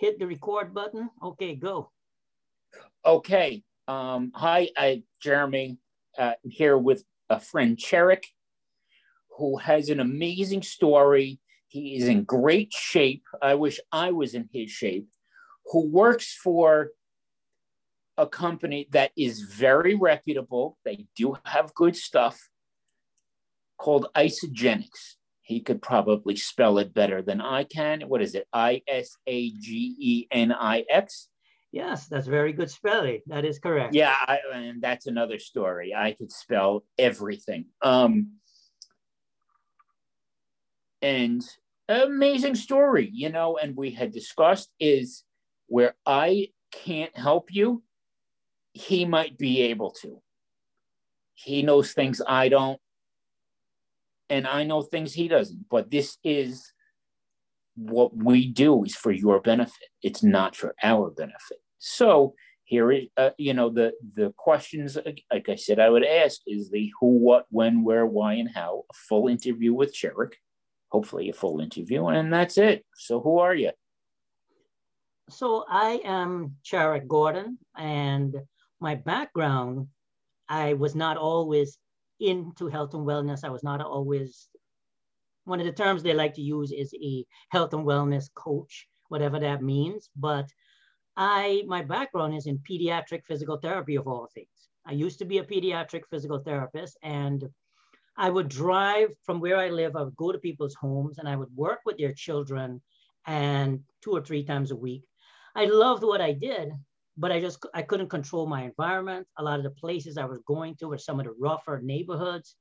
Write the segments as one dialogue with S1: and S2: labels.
S1: hit the record button. Okay, go.
S2: Okay. Um, hi, I Jeremy uh, here with a friend Cherrick, who has an amazing story. He is in great shape. I wish I was in his shape. Who works for a company that is very reputable. They do have good stuff called Isagenix. He could probably spell it better than I can. What is it? I S A G E N I X.
S1: Yes, that's very good spelling. That is correct.
S2: Yeah, I, and that's another story. I could spell everything. Um, and amazing story, you know. And we had discussed is where I can't help you, he might be able to. He knows things I don't, and I know things he doesn't. But this is what we do is for your benefit. It's not for our benefit. So here is, uh, you know, the the questions. Like I said, I would ask is the who, what, when, where, why, and how. A full interview with Cherrick, hopefully a full interview, and that's it. So who are you?
S1: So I am Cherrick Gordon, and my background, I was not always into health and wellness. I was not always, one of the terms they like to use is a health and wellness coach, whatever that means. But I, my background is in pediatric physical therapy of all things. I used to be a pediatric physical therapist and I would drive from where I live, I would go to people's homes and I would work with their children and two or three times a week. I loved what I did, but I just I couldn't control my environment. A lot of the places I was going to were some of the rougher neighborhoods,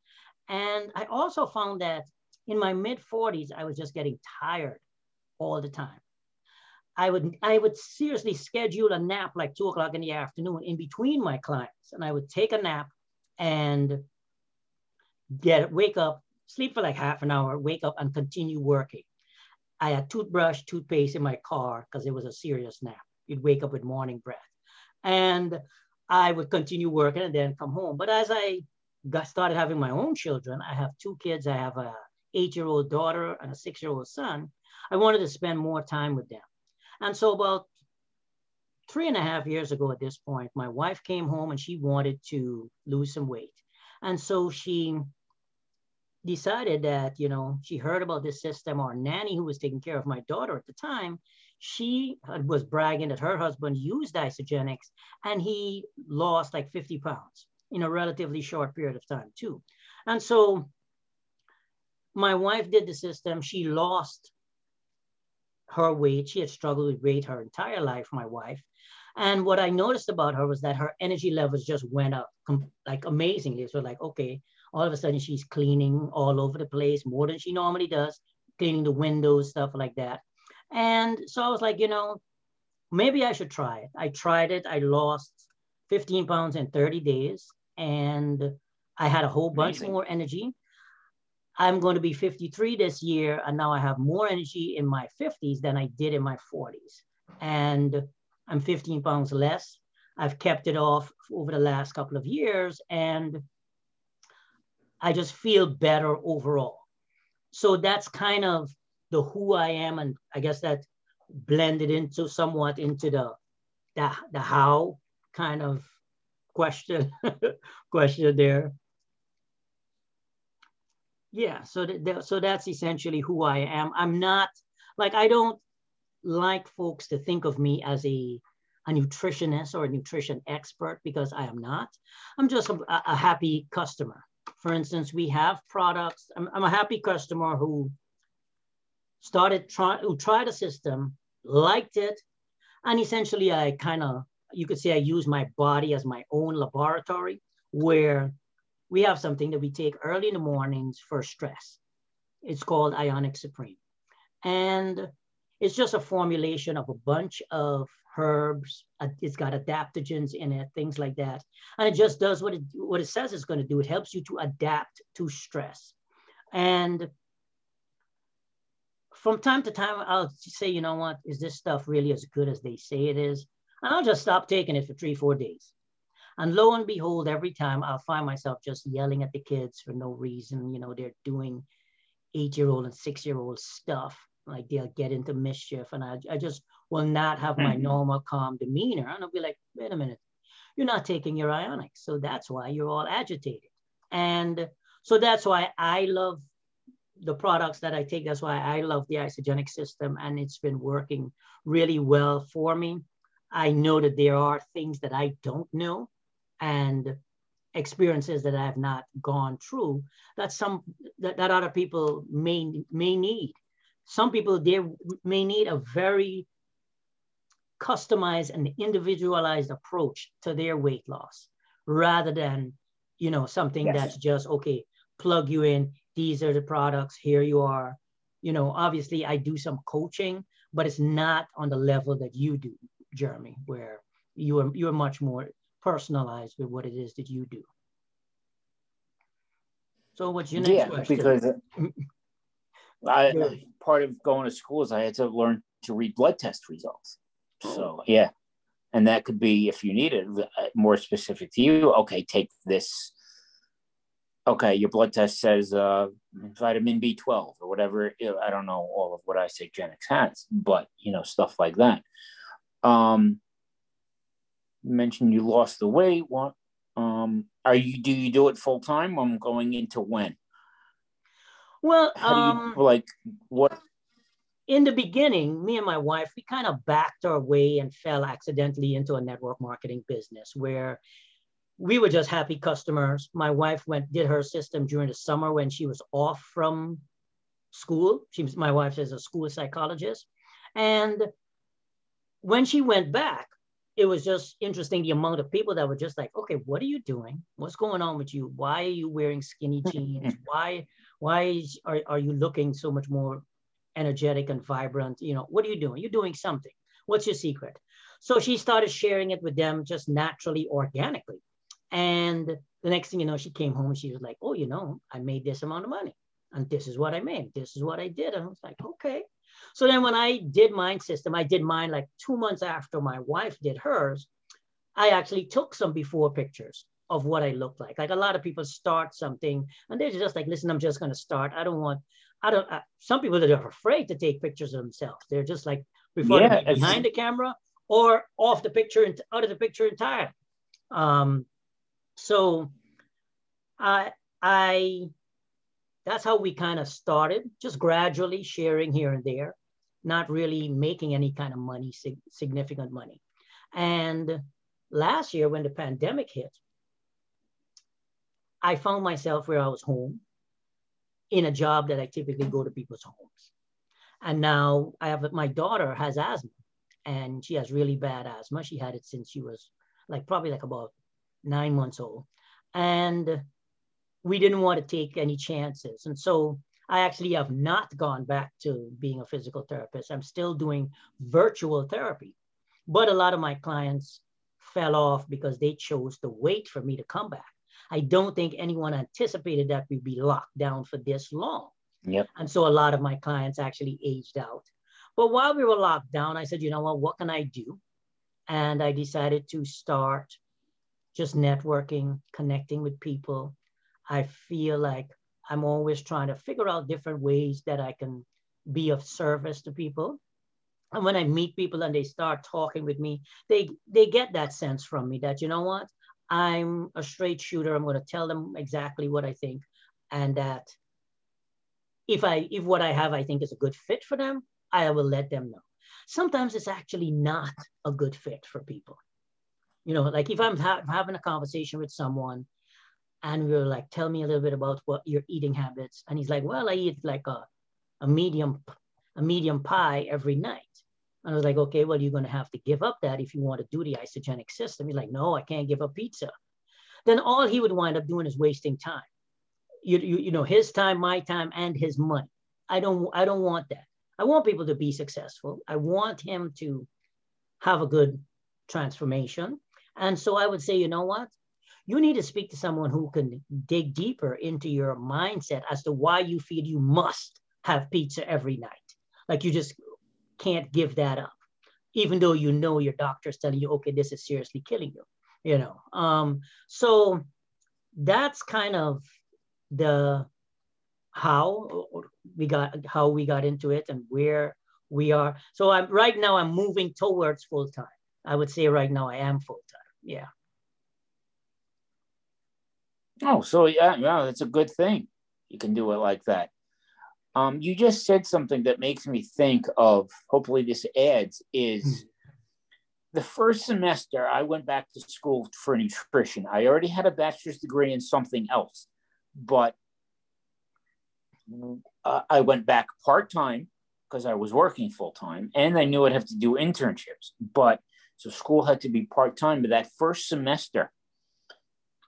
S1: and I also found that in my mid 40s I was just getting tired all the time. I would I would seriously schedule a nap like two o'clock in the afternoon in between my clients, and I would take a nap and get wake up, sleep for like half an hour, wake up and continue working. I had toothbrush, toothpaste in my car because it was a serious nap. You'd wake up with morning breath and I would continue working and then come home. But as I got started having my own children, I have two kids. I have a eight-year-old daughter and a six-year-old son. I wanted to spend more time with them. And so about three and a half years ago at this point, my wife came home and she wanted to lose some weight. And so she decided that, you know, she heard about this system. Our nanny who was taking care of my daughter at the time, she was bragging that her husband used Isagenix and he lost like 50 pounds in a relatively short period of time too. And so my wife did the system. She lost her weight. She had struggled with weight her entire life, my wife. And what I noticed about her was that her energy levels just went up like amazingly. So like, okay, all of a sudden she's cleaning all over the place more than she normally does, cleaning the windows, stuff like that. And so I was like, you know, maybe I should try it. I tried it. I lost 15 pounds in 30 days and I had a whole bunch Amazing. more energy. I'm going to be 53 this year, and now I have more energy in my 50s than I did in my 40s. And I'm 15 pounds less. I've kept it off over the last couple of years, and I just feel better overall. So that's kind of the who I am, and I guess that blended into somewhat into the the, the how kind of question question there. Yeah, so th- so that's essentially who I am. I'm not like I don't like folks to think of me as a a nutritionist or a nutrition expert because I am not. I'm just a, a happy customer. For instance, we have products. I'm, I'm a happy customer who started trying who tried a system, liked it, and essentially I kind of you could say I use my body as my own laboratory where we have something that we take early in the mornings for stress. It's called Ionix Supreme. And it's just a formulation of a bunch of herbs. It's got adaptogens in it, things like that. And it just does what it, what it says it's going to do. It helps you to adapt to stress. And from time to time, I'll say, you know what, is this stuff really as good as they say it is? And I'll just stop taking it for three, four days. And lo and behold, every time I'll find myself just yelling at the kids for no reason. You know, they're doing eight year old and six year old stuff like they'll get into mischief and I, I just will not have my mm-hmm. normal calm demeanor. And I'll be like, wait a minute, you're not taking your Ionix. So that's why you're all agitated. And so that's why I love the products that I take. That's why I love the Isagenix system and it's been working really well for me. I know that there are things that I don't know and experiences that I have not gone through that some that, that other people may may need. Some people they may need a very customized and individualized approach to their weight loss rather than you know something yes. that's just okay plug you in these are the products here you are you know obviously i do some coaching but it's not on the level that you do jeremy where you are you're much more personalized with what it is that you do so what's your next yeah, question?
S2: because I, part of going to school is I had to learn to read blood test results. Oh. So yeah, and that could be if you need it uh, more specific to you. Okay, take this. Okay, your blood test says uh, vitamin B12 or whatever. I don't know all of what Isagenix has, but you know stuff like that. Um, you mentioned you lost the weight. What? Um, are you? Do you do it full time? I'm going into when.
S1: Well, How um,
S2: you, like what?
S1: In the beginning, me and my wife, we kind of backed our way and fell accidentally into a network marketing business where we were just happy customers. My wife went did her system during the summer when she was off from school. She was, my wife is a school psychologist, and when she went back, it was just interesting the amount of people that were just like, okay, what are you doing? What's going on with you? Why are you wearing skinny jeans? why why is, are, are you looking so much more energetic and vibrant? You know, what are you doing? You're doing something. What's your secret? So she started sharing it with them just naturally, organically. And the next thing you know, she came home and she was like, oh, you know, I made this amount of money. And this is what I made. This is what I did. And I was like, okay. So then when I did mine system, I did mine like two months after my wife did hers. I actually took some before pictures of what I looked like. Like a lot of people start something and they're just like, listen, I'm just going to start. I don't want, I don't, uh, some people that are afraid to take pictures of themselves. They're just like, before yeah, behind the camera or off the picture, and out of the picture entirely. Um, so I, I, that's how we kind of started, just gradually sharing here and there, not really making any kind of money, sig- significant money. And last year, when the pandemic hit, I found myself where I was home in a job that I typically go to people's homes. And now I have my daughter has asthma and she has really bad asthma. She had it since she was like probably like about nine months old. And we didn't want to take any chances. And so I actually have not gone back to being a physical therapist. I'm still doing virtual therapy. But a lot of my clients fell off because they chose to wait for me to come back. I don't think anyone anticipated that we'd be locked down for this long.
S2: Yep.
S1: And so a lot of my clients actually aged out. But while we were locked down, I said, you know what, what can I do? And I decided to start just networking, connecting with people. I feel like I'm always trying to figure out different ways that I can be of service to people. And when I meet people and they start talking with me, they they get that sense from me that you know what, I'm a straight shooter. I'm going to tell them exactly what I think, and that if I if what I have I think is a good fit for them, I will let them know. Sometimes it's actually not a good fit for people. You know, like if I'm ha- having a conversation with someone, and we are like, "Tell me a little bit about what your eating habits," and he's like, "Well, I eat like a a medium a medium pie every night." And I was like, okay, well, you're going to have to give up that if you want to do the Isagenix system. He's like, no, I can't give up pizza. Then all he would wind up doing is wasting time. You, you, you know, his time, my time, and his money. I don't, I don't want that. I want people to be successful. I want him to have a good transformation. And so I would say, you know what? You need to speak to someone who can dig deeper into your mindset as to why you feel you must have pizza every night. Like you just can't give that up, even though you know your doctor's telling you, okay, this is seriously killing you, you know. Um, so that's kind of the how we got how we got into it and where we are. So I'm right now I'm moving towards full time. I would say right now I am full time. Yeah.
S2: Oh, so yeah, yeah, that's a good thing. You can do it like that. Um, you just said something that makes me think of. Hopefully, this adds is hmm. the first semester I went back to school for nutrition. I already had a bachelor's degree in something else, but uh, I went back part time because I was working full time, and I knew I'd have to do internships. But so school had to be part time. But that first semester,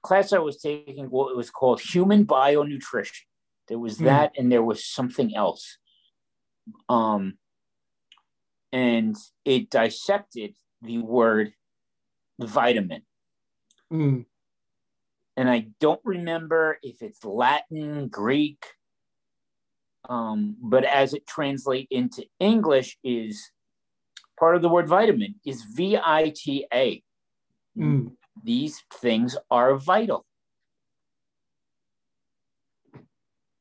S2: class I was taking, well, it was called Human Bio Nutrition. There was mm. that, and there was something else. Um, and it dissected the word vitamin.
S1: Mm.
S2: And I don't remember if it's Latin, Greek, um, but as it translates into English is part of the word vitamin is V-I-T-A.
S1: Mm.
S2: These things are vital.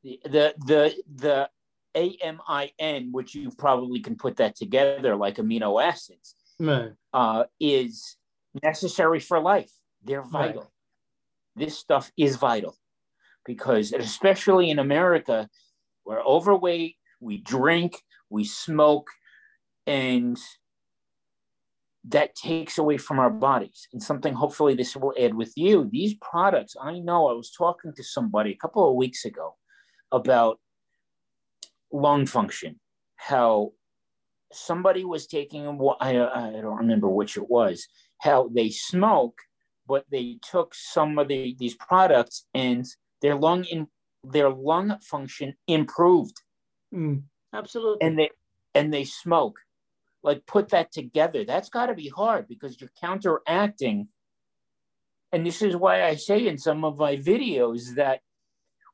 S2: The, the, the, the A-M-I-N, which you probably can put that together like amino acids,
S1: right.
S2: uh, is necessary for life. They're vital. Right. This stuff is vital because, especially in America, we're overweight, we drink, we smoke, and that takes away from our bodies. And something hopefully this will add with you. These products, I know I was talking to somebody a couple of weeks ago about lung function, how somebody was taking, I, I don't remember which it was, how they smoke, but they took some of the, these products and their lung in, their lung function improved.
S1: Mm, absolutely.
S2: And they and they smoke. Like put that together. That's got to be hard because you're counteracting. And this is why I say in some of my videos that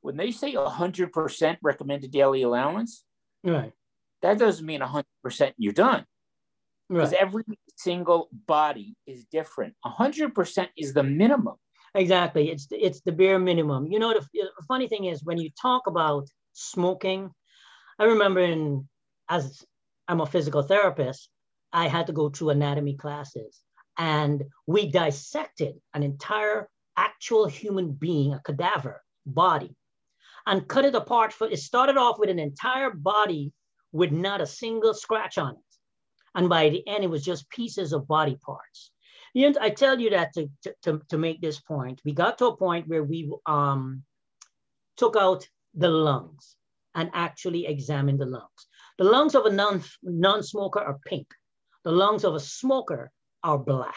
S2: when they say 100% recommended daily allowance,
S1: right.
S2: that doesn't mean 100% you're done. Because
S1: right.
S2: every single body is different. 100% is the minimum.
S1: Exactly. It's it's the bare minimum. You know, the, the funny thing is when you talk about smoking, I remember in as I'm a physical therapist, I had to go through anatomy classes and we dissected an entire actual human being, a cadaver body, and cut it apart. For it started off with an entire body with not a single scratch on it. And by the end, it was just pieces of body parts. And I tell you that to, to, to make this point. We got to a point where we um, took out the lungs and actually examined the lungs. The lungs of a non, non-smoker are pink. The lungs of a smoker are black.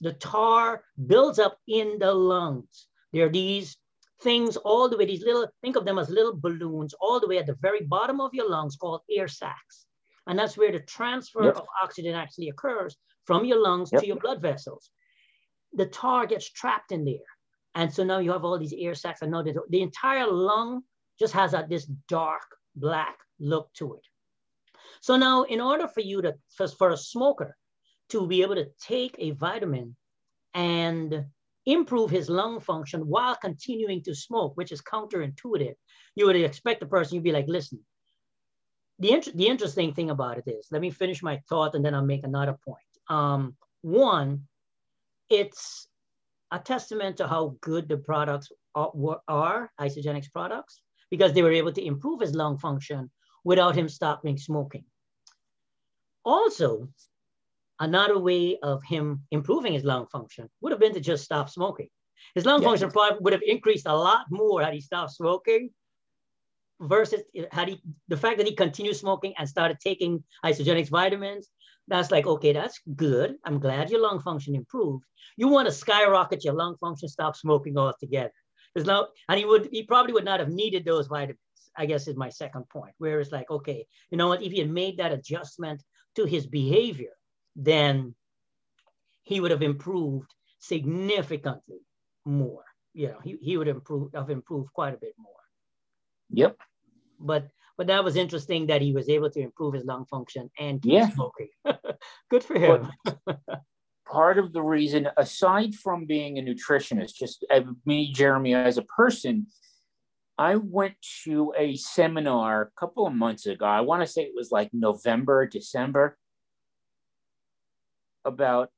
S1: The tar builds up in the lungs. There are these things all the way, these little, think of them as little balloons all the way at the very bottom of your lungs called air sacs. And that's where the transfer yep. of oxygen actually occurs from your lungs yep. to your blood vessels. The tar gets trapped in there. And so now you have all these air sacs. And now the, the entire lung just has a, this dark black look to it. So now in order for you to, for, a smoker to be able to take a vitamin and improve his lung function while continuing to smoke, which is counterintuitive, you would expect the person, you'd be like, listen, the, int- the interesting thing about it is, let me finish my thought and then I'll make another point. Um, one, it's a testament to how good the products are, are, Isagenix products, because they were able to improve his lung function without him stopping smoking. Also, another way of him improving his lung function would have been to just stop smoking. His lung yeah. function probably would have increased a lot more had he stopped smoking versus had he the fact that he continued smoking and started taking Isagenix vitamins that's like, okay, that's good. I'm glad your lung function improved. You want to skyrocket your lung function, stop smoking altogether. There's no, and he would, he probably would not have needed those vitamins, I guess is my second point, where it's like, okay, you know what, if he had made that adjustment to his behavior, then he would have improved significantly more. You know, he, he would improve, have improved quite a bit more.
S2: Yep.
S1: But but that was interesting that he was able to improve his lung function and keep yeah. smoking. Good for him.
S2: part of the reason, aside from being a nutritionist, just uh, me, Jeremy, as a person, I went to a seminar a couple of months ago. I want to say it was like November, December, about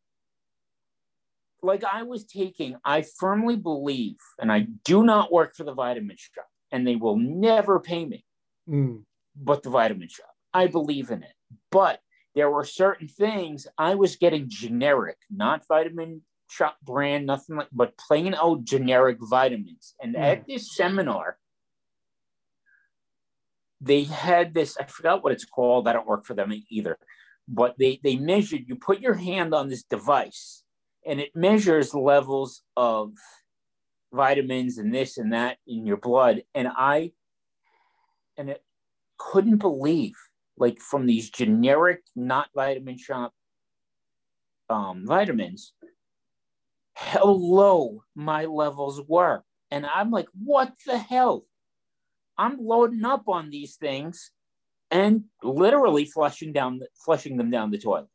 S2: like I was taking, I firmly believe, and I do not work for the vitamin shop, and they will never pay me,
S1: Mm.
S2: but the vitamin shop. I believe in it. But there were certain things I was getting generic, not vitamin shop brand, nothing like, but plain old generic vitamins. And
S1: Mm.
S2: at this seminar, they had this, I forgot what it's called. I don't work for them either. But they, they measured, you put your hand on this device and it measures levels of vitamins and this and that in your blood. And I, and it couldn't believe, like from these generic, not vitamin shop um, vitamins, how low my levels were. And I'm like, what the hell? I'm loading up on these things and literally flushing down, flushing them down the toilet.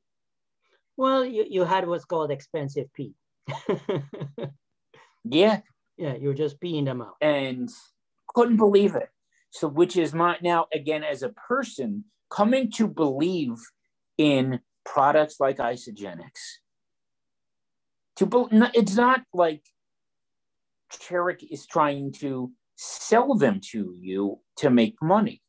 S1: Well, you, you had what's called expensive pee.
S2: Yeah,
S1: yeah, you were just peeing them out.
S2: and couldn't believe it. So, which is my now again as a person coming to believe in products like Isagenix. To it's not like Cherrick is trying to sell them to you to make money.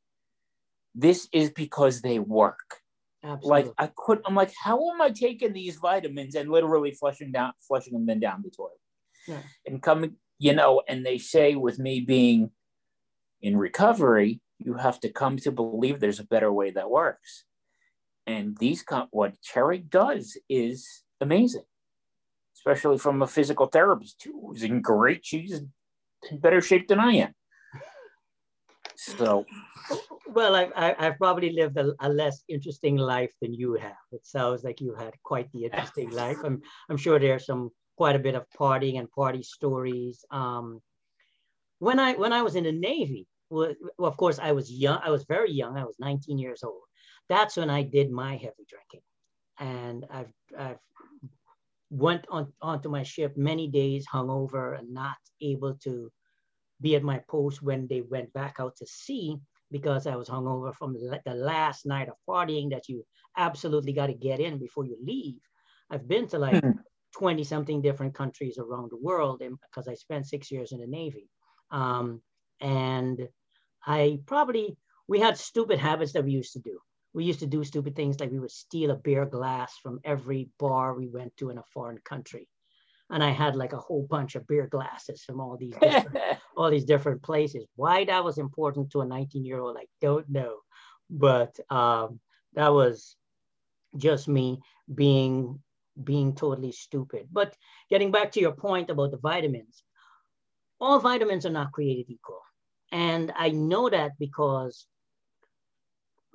S2: This is because they work.
S1: Absolutely.
S2: Like I could, I'm like, how am I taking these vitamins and literally flushing down, flushing them down the toilet?
S1: Yeah.
S2: And coming, you know, and they say with me being in recovery, you have to come to believe there's a better way that works. And these, what Cherry does is amazing, especially from a physical therapist too, who's in great, she's in better shape than I am. So
S1: well, I've, I- I've probably lived a, a less interesting life than you have. It sounds like you had quite the interesting life. I'm, I'm sure there's some quite a bit of partying and party stories. Um, when I when I was in the Navy, well, well, of course I was young. I was very young. I was 19 years old. That's when I did my heavy drinking, and I've I've went on onto my ship many days hungover and not able to be at my post when they went back out to sea because I was hungover from the the last night of partying that you absolutely got to get in before you leave. I've been to like 20 something different countries around the world because I spent six years in the Navy. Um, and I probably, we had stupid habits that we used to do. We used to do stupid things like we would steal a beer glass from every bar we went to in a foreign country. And I had like a whole bunch of beer glasses from all these different all these different places. Why that was important to a 19 year old, I don't know. But um, that was just me being being totally stupid. But getting back to your point about the vitamins, all vitamins are not created equal. And I know that because,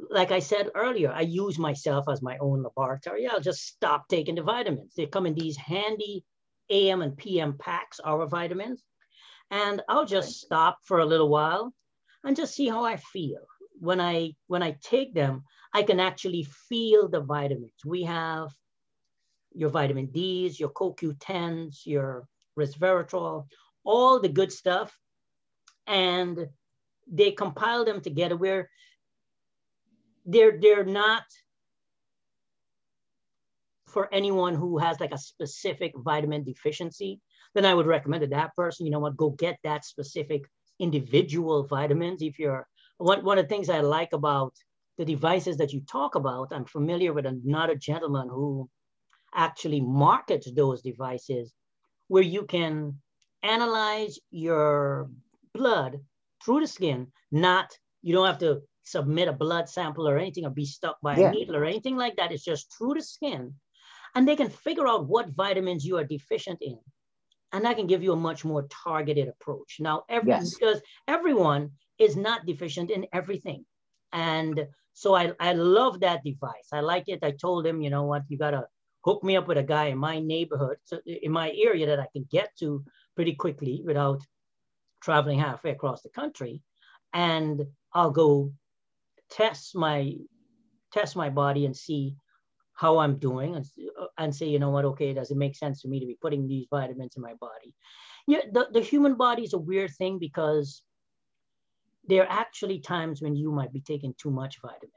S1: like I said earlier, I use myself as my own laboratory. I'll just stop taking the vitamins. They come in these handy AM and PM packs, our vitamins. And I'll just stop for a little while and just see how I feel. When I when I take them, I can actually feel the vitamins. We have your vitamin D's, your CoQ10s, your resveratrol, all the good stuff. And they compile them together where they're they're not for anyone who has like a specific vitamin deficiency, then I would recommend to that person, you know what, go get that specific individual vitamins. If you're one, one of the things I like about the devices that you talk about, I'm familiar with another gentleman who actually markets those devices where you can analyze your blood through the skin, not, you don't have to submit a blood sample or anything or be stuck by
S2: Yeah.
S1: a needle or anything like that. It's just through the skin. And they can figure out what vitamins you are deficient in. And that can give you a much more targeted approach. Now, every,
S2: Yes.
S1: because everyone is not deficient in everything. And so I, I love that device. I like it. I told him, you know what, you got to hook me up with a guy in my neighborhood, so in my area that I can get to pretty quickly without traveling halfway across the country. And I'll go test my test my body and see how I'm doing and, and say, you know what, okay, does it make sense to me to be putting these vitamins in my body? Yeah, the, the human body is a weird thing because there are actually times when you might be taking too much vitamins.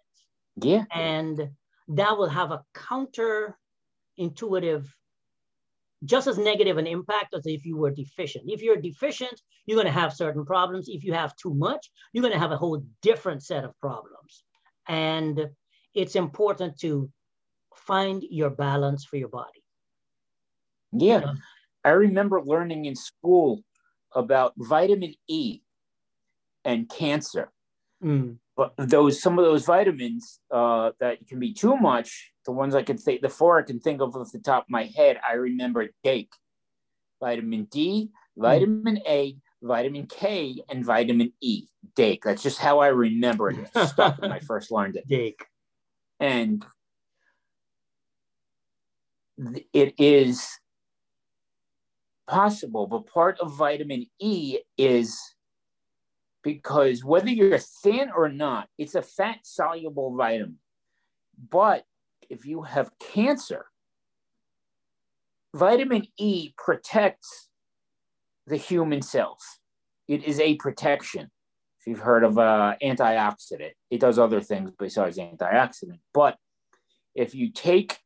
S2: Yeah.
S1: And that will have a counter intuitive, just as negative an impact as if you were deficient. If you're deficient, you're going to have certain problems. If you have too much, you're going to have a whole different set of problems. And it's important to find your balance for your body.
S2: Yeah. You know? I remember learning in school about vitamin E and cancer.
S1: Mm.
S2: But those some of those vitamins uh, that can be too much, the ones I can think, the four I can think of off the top of my head, I remember DAKE, vitamin D, vitamin mm. A, vitamin K, and vitamin E. DAKE. That's just how I remember it. Stuck when I first learned it.
S1: DAKE.
S2: And it is possible, but part of vitamin E is because whether you're thin or not, it's a fat soluble vitamin. But if you have cancer, vitamin E protects the human cells. It is a protection. If you've heard of uh, antioxidant, it does other things besides antioxidant. But if you take,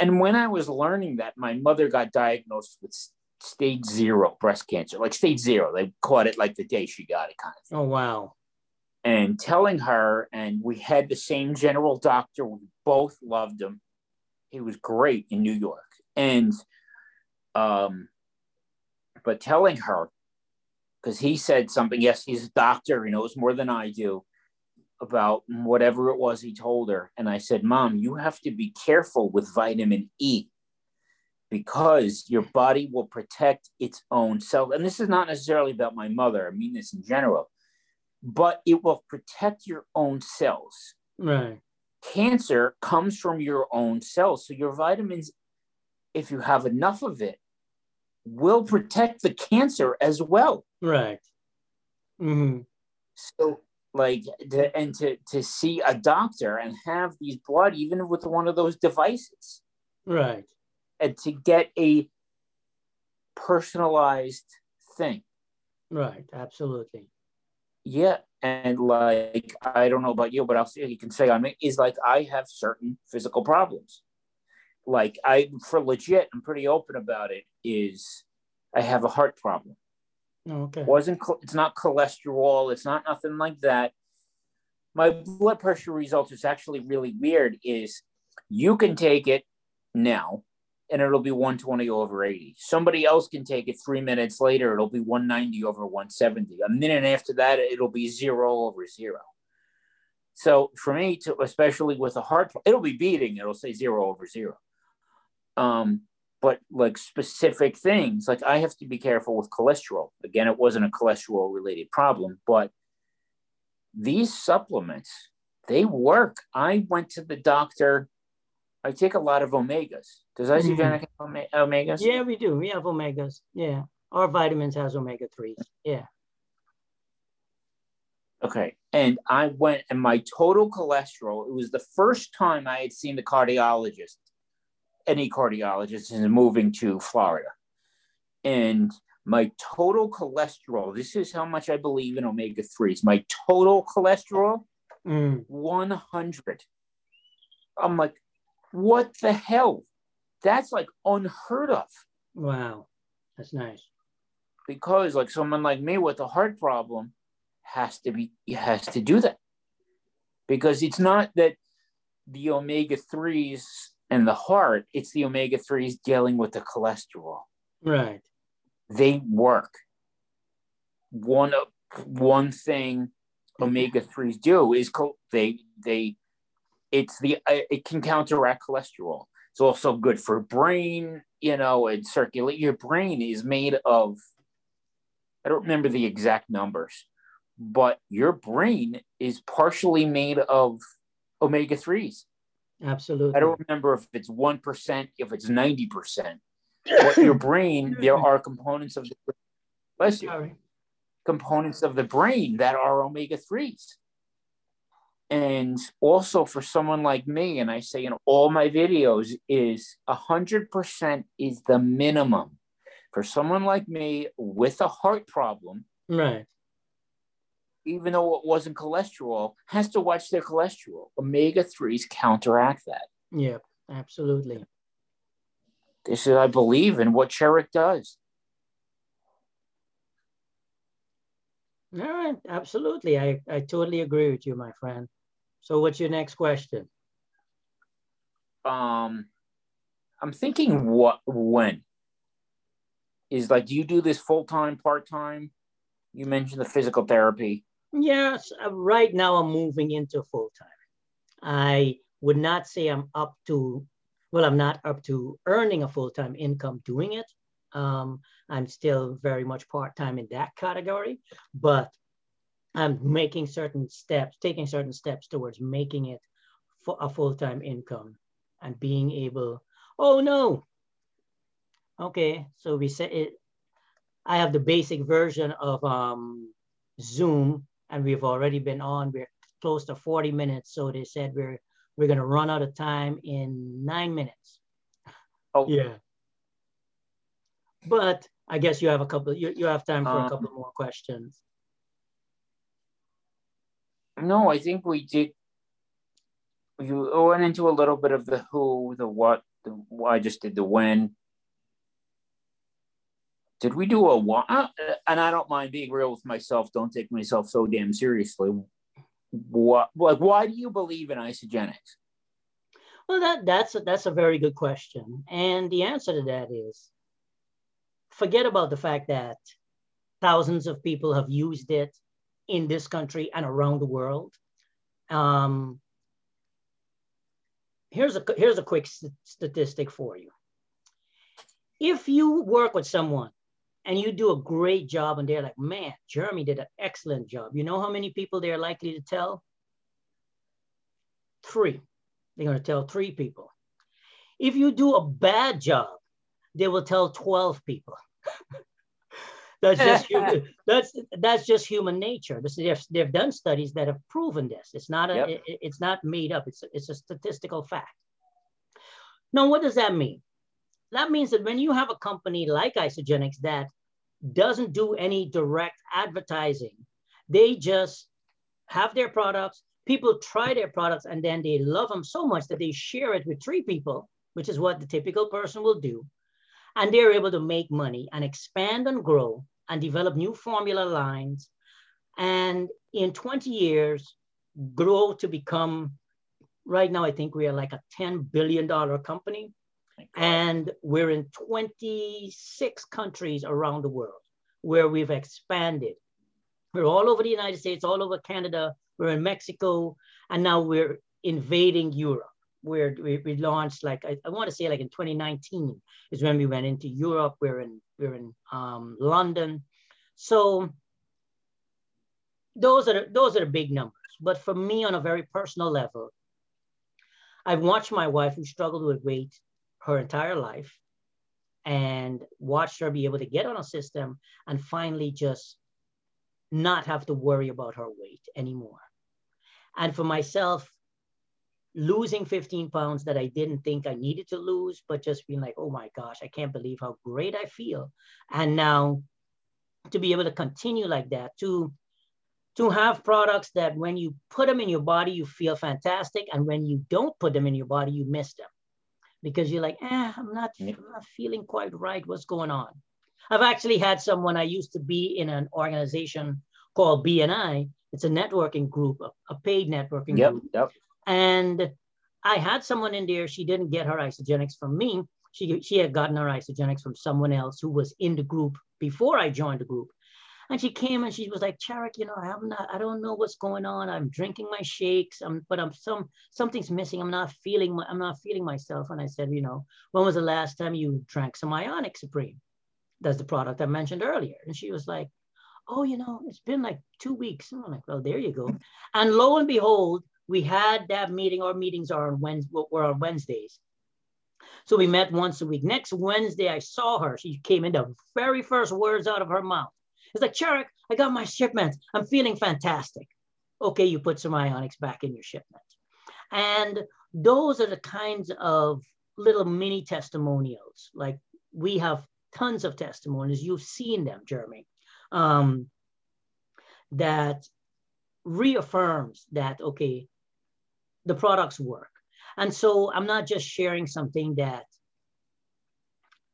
S2: and when I was learning that, my mother got diagnosed with stage zero breast cancer, like stage zero. They caught it like the day she got it, kind of.
S1: Thing. Oh wow!
S2: And telling her, and we had the same general doctor. We both loved him. He was great in New York, and um, but telling her because he said something. Yes, he's a doctor. He knows more than I do about whatever it was he told her. And I said, Mom, you have to be careful with vitamin E because your body will protect its own cells. And this is not necessarily about my mother, I mean this in general, but it will protect your own cells.
S1: Right.
S2: Cancer comes from your own cells. So your vitamins, if you have enough of it, will protect the cancer as well.
S1: Right. Mm-hmm.
S2: So like to, and to to see a doctor and have these blood even with one of those devices
S1: right
S2: and to get a personalized thing.
S1: Right, absolutely.
S2: Yeah, and like I don't know about you, but I'll see you can say on me is like I have certain physical problems. Like I, for legit, I'm pretty open about it. Is I have a heart problem.
S1: Okay.
S2: Wasn't it's not cholesterol. It's not nothing like that. My blood pressure results is actually really weird. Is you can take it now and it'll be 120 over 80. Somebody else can take it three minutes later, it'll be 190 over 170. A minute after that, it'll be zero over zero. So for me, to, especially with a heart, it'll be beating, it'll say zero over zero. Um, but like specific things, like I have to be careful with cholesterol. Again, it wasn't a cholesterol related problem, but these supplements, they work. I went to the doctor I take a lot of omegas. Does Isagenix mm-hmm. omegas?
S1: Yeah, we do. We have omegas. Yeah. Our vitamins has omega 3s. Yeah.
S2: Okay. And I went and my total cholesterol, it was the first time I had seen the cardiologist, any cardiologist is moving to Florida. And my total cholesterol, this is how much I believe in omega 3s. My total cholesterol,
S1: mm.
S2: 100. I'm like, what the hell? That's like unheard of.
S1: Wow. That's nice.
S2: Because like someone like me with a heart problem has to be has to do that. Because it's not that the omega 3s and the heart, it's the omega 3s dealing with the cholesterol.
S1: Right.
S2: They work. One one thing omega 3s do is co- they they it's the uh, it can counteract cholesterol. It's also good for brain, you know, and circulate. Your brain is made of I don't remember the exact numbers, but your brain is partially made of omega 3s.
S1: Absolutely.
S2: I don't remember if it's 1%, if it's 90%. But your brain, there are components of the bless you, components of the brain that are omega 3s. And also for someone like me, and I say in all my videos, is 100% is the minimum. For someone like me with a heart problem,
S1: right?
S2: Even though it wasn't cholesterol, has to watch their cholesterol. Omega 3s counteract that.
S1: Yeah, absolutely.
S2: This is, I believe, in what Cherrick does.
S1: All right, absolutely. I, I totally agree with you, my friend. So what's your next question?
S2: Um I'm thinking what when is like do you do this full time, part time? You mentioned the physical therapy.
S1: Yes, uh, right now I'm moving into full time. I would not say I'm up to, well, I'm not up to earning a full time income doing it. Um, I'm still very much part time in that category, but I'm making certain steps, taking certain steps towards making it for a full time income and being able. Oh no. Okay, so we said it. I have the basic version of um, Zoom, and we've already been on. We're close to 40 minutes, so they said we're we're gonna run out of time in nine minutes.
S2: Oh
S1: yeah. But I guess you have a couple. You, you have time for um, a couple more questions.
S2: No, I think we did. You went into a little bit of the who, the what, the I just did the when. Did we do a what? Uh, and I don't mind being real with myself. Don't take myself so damn seriously. What, like, why do you believe in isagenix?
S1: Well, that that's a, that's a very good question, and the answer to that is forget about the fact that thousands of people have used it in this country and around the world. Um, here's a here's a quick st statistic for you. If you work with someone and you do a great job and they're like, man, Jeremy did an excellent job. You know how many people they're likely to tell? Three. They're going to tell three people. If you do a bad job, they will tell 12 people. that's just human, that's that's just human nature. This, they've, they've done studies that have proven this. It's not a, yep. it, it's not made up. It's a, it's a statistical fact. Now, what does that mean? That means that when you have a company like Isagenix that doesn't do any direct advertising, they just have their products. People try their products and then they love them so much that they share it with three people, which is what the typical person will do and they're able to make money and expand and grow and develop new formula lines and in 20 years grow to become right now i think we are like a 10 billion dollar company and we're in 26 countries around the world where we've expanded we're all over the united states all over canada we're in mexico and now we're invading europe where we, we launched like I, I, want to say like in 2019 is when we went into Europe. We're in we're in um, London, so those are those are the big numbers. But for me, on a very personal level, I've watched my wife who struggled with weight her entire life, and watched her be able to get on a system and finally just not have to worry about her weight anymore. And for myself, losing 15 pounds that I didn't think I needed to lose, but just being like, oh my gosh, I can't believe how great I feel. And now to be able to continue like that, to to have products that when you put them in your body, you feel fantastic. And when you don't put them in your body, you miss them because you're like, eh, I'm not, I'm not feeling quite right. What's going on? I've actually had someone I used to be in an organization called BNI. It's a networking group, a, paid networking
S2: yep,
S1: group.
S2: Yep.
S1: And I had someone in there, she didn't get her Isagenix from me. She, she had gotten her Isagenix from someone else who was in the group before I joined the group. And she came and she was like, Cherrick, you know, I'm not, I don't know what's going on. I'm drinking my shakes, I'm, but I'm some, something's missing. I'm not feeling, my, I'm not feeling myself. And I said, you know, when was the last time you drank some Ionix Supreme? That's the product I mentioned earlier. And she was like, oh, you know, it's been like two weeks. And I'm like, well, there you go. And lo and behold, we had that meeting. Our meetings are on Wednesday, were on Wednesdays. So we met once a week. Next Wednesday, I saw her. She came in the very first words out of her mouth. It's like, Cherrick, I got my shipment. I'm feeling fantastic. Okay, you put some Ionix back in your shipment. And those are the kinds of little mini testimonials. Like we have tons of testimonials. You've seen them, Jeremy. Um, that reaffirms that, okay, the products work. And so I'm not just sharing something that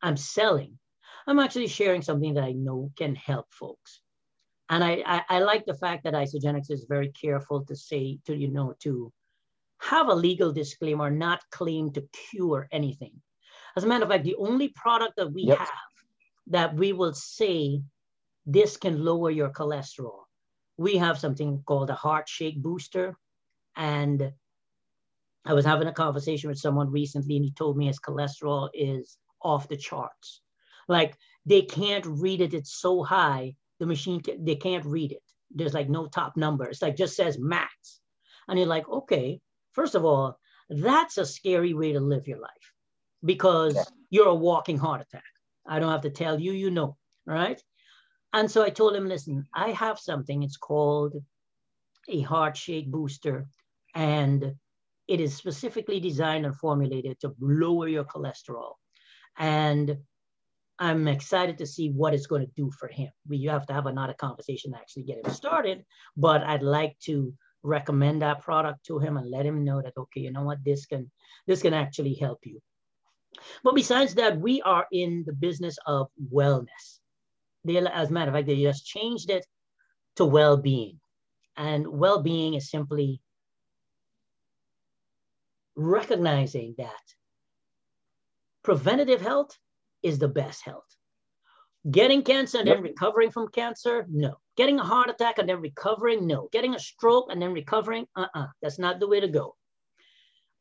S1: I'm selling. I'm actually sharing something that I know can help folks. And I, I, I like the fact that Isagenix is very careful to say, to, you know, to have a legal disclaimer, not claim to cure anything. As a matter of fact, the only product that we yep. have that we will say this can lower your cholesterol. We have something called a heart shake booster. And I was having a conversation with someone recently, and he told me his cholesterol is off the charts. Like they can't read it, it's so high, the machine, they can't read it. There's like no top number. It's like just says max. And you're like, okay, first of all, that's a scary way to live your life because yeah. you're a walking heart attack. I don't have to tell you, you know, right? And so I told him, listen, I have something. It's called a heart shake booster. And it is specifically designed and formulated to lower your cholesterol. And I'm excited to see what it's going to do for him. We have to have another conversation to actually get him started, but I'd like to recommend that product to him and let him know that okay, you know what, this can this can actually help you. But besides that, we are in the business of wellness. They, as a matter of fact, they just changed it to well-being. And well-being is simply recognizing that preventative health is the best health. Getting cancer and yep. then recovering from cancer, no. Getting a heart attack and then recovering, no. Getting a stroke and then recovering, uh-uh, that's not the way to go.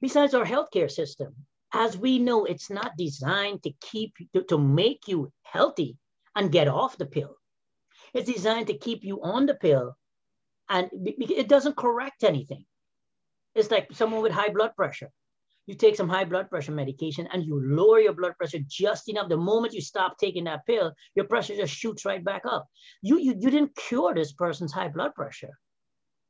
S1: Besides our healthcare system, as we know, it's not designed to keep to, to make you healthy and get off the pill. It's designed to keep you on the pill and it doesn't correct anything. It's like someone with high blood pressure. You take some high blood pressure medication and you lower your blood pressure just enough. The moment you stop taking that pill, your pressure just shoots right back up. You, you, you didn't cure this person's high blood pressure.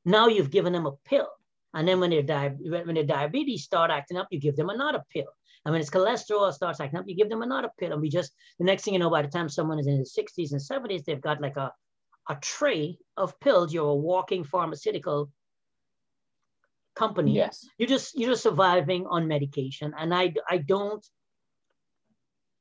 S1: Now you've given them a pill. And then when their, di- when their diabetes start acting up, you give them another pill. And when it's cholesterol starts acting up, you give them another pill. And we just, the next thing you know, by the time someone is in his 60s and 70s, they've got like a, a tray of pills. You're a walking pharmaceutical company.
S2: Yes.
S1: You're just you're just surviving on medication. And I I don't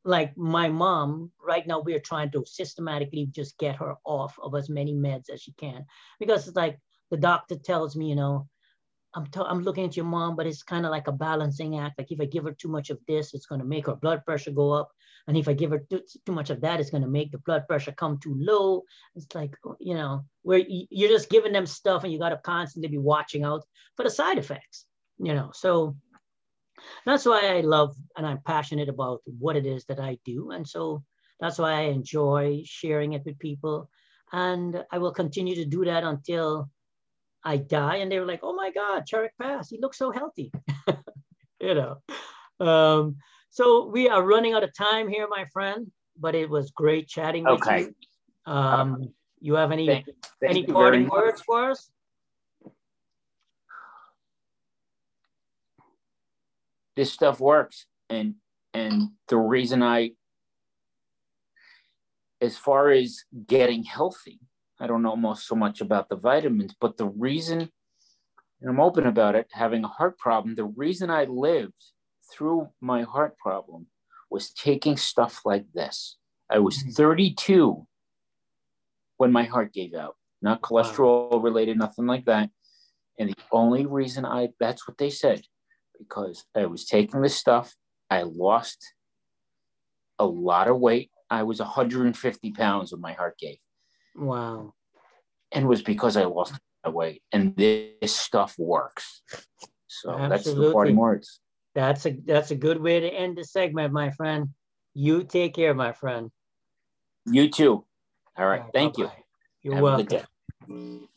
S1: like my mom right now we're trying to systematically just get her off of as many meds as she can because it's like the doctor tells me you know I'm, t- I'm looking at your mom, but it's kind of like a balancing act. Like if I give her too much of this, it's going to make her blood pressure go up. And if I give her too, too much of that, it's going to make the blood pressure come too low. It's like, you know, where you're just giving them stuff and you got to constantly be watching out for the side effects, you know. So that's why I love and I'm passionate about what it is that I do. And so that's why I enjoy sharing it with people. And I will continue to do that until I die, and they were like, "Oh my God, Cherrick Pass, he looks so healthy," you know. Um, so we are running out of time here, my friend, but it was great chatting with
S2: okay.
S1: you. Um, you have any thank, thank any parting words for us?
S2: This stuff works, and and the reason I, as far as getting healthy, I don't know most so much about the vitamins, but the reason, and I'm open about it, having a heart problem, the reason I lived through my heart problem was taking stuff like this. I was mm-hmm. 32 when my heart gave out, not cholesterol related, nothing like that. And the only reason I, that's what they said, because I was taking this stuff, I lost a lot of weight. I was 150 pounds when my heart gave.
S1: Wow.
S2: And was because I lost my weight. And this stuff works. So Absolutely. that's the parting words.
S1: That's a that's a good way to end the segment, my friend. You take care, my friend.
S2: You too. All right. Thank bye-bye.
S1: you. You're Have welcome.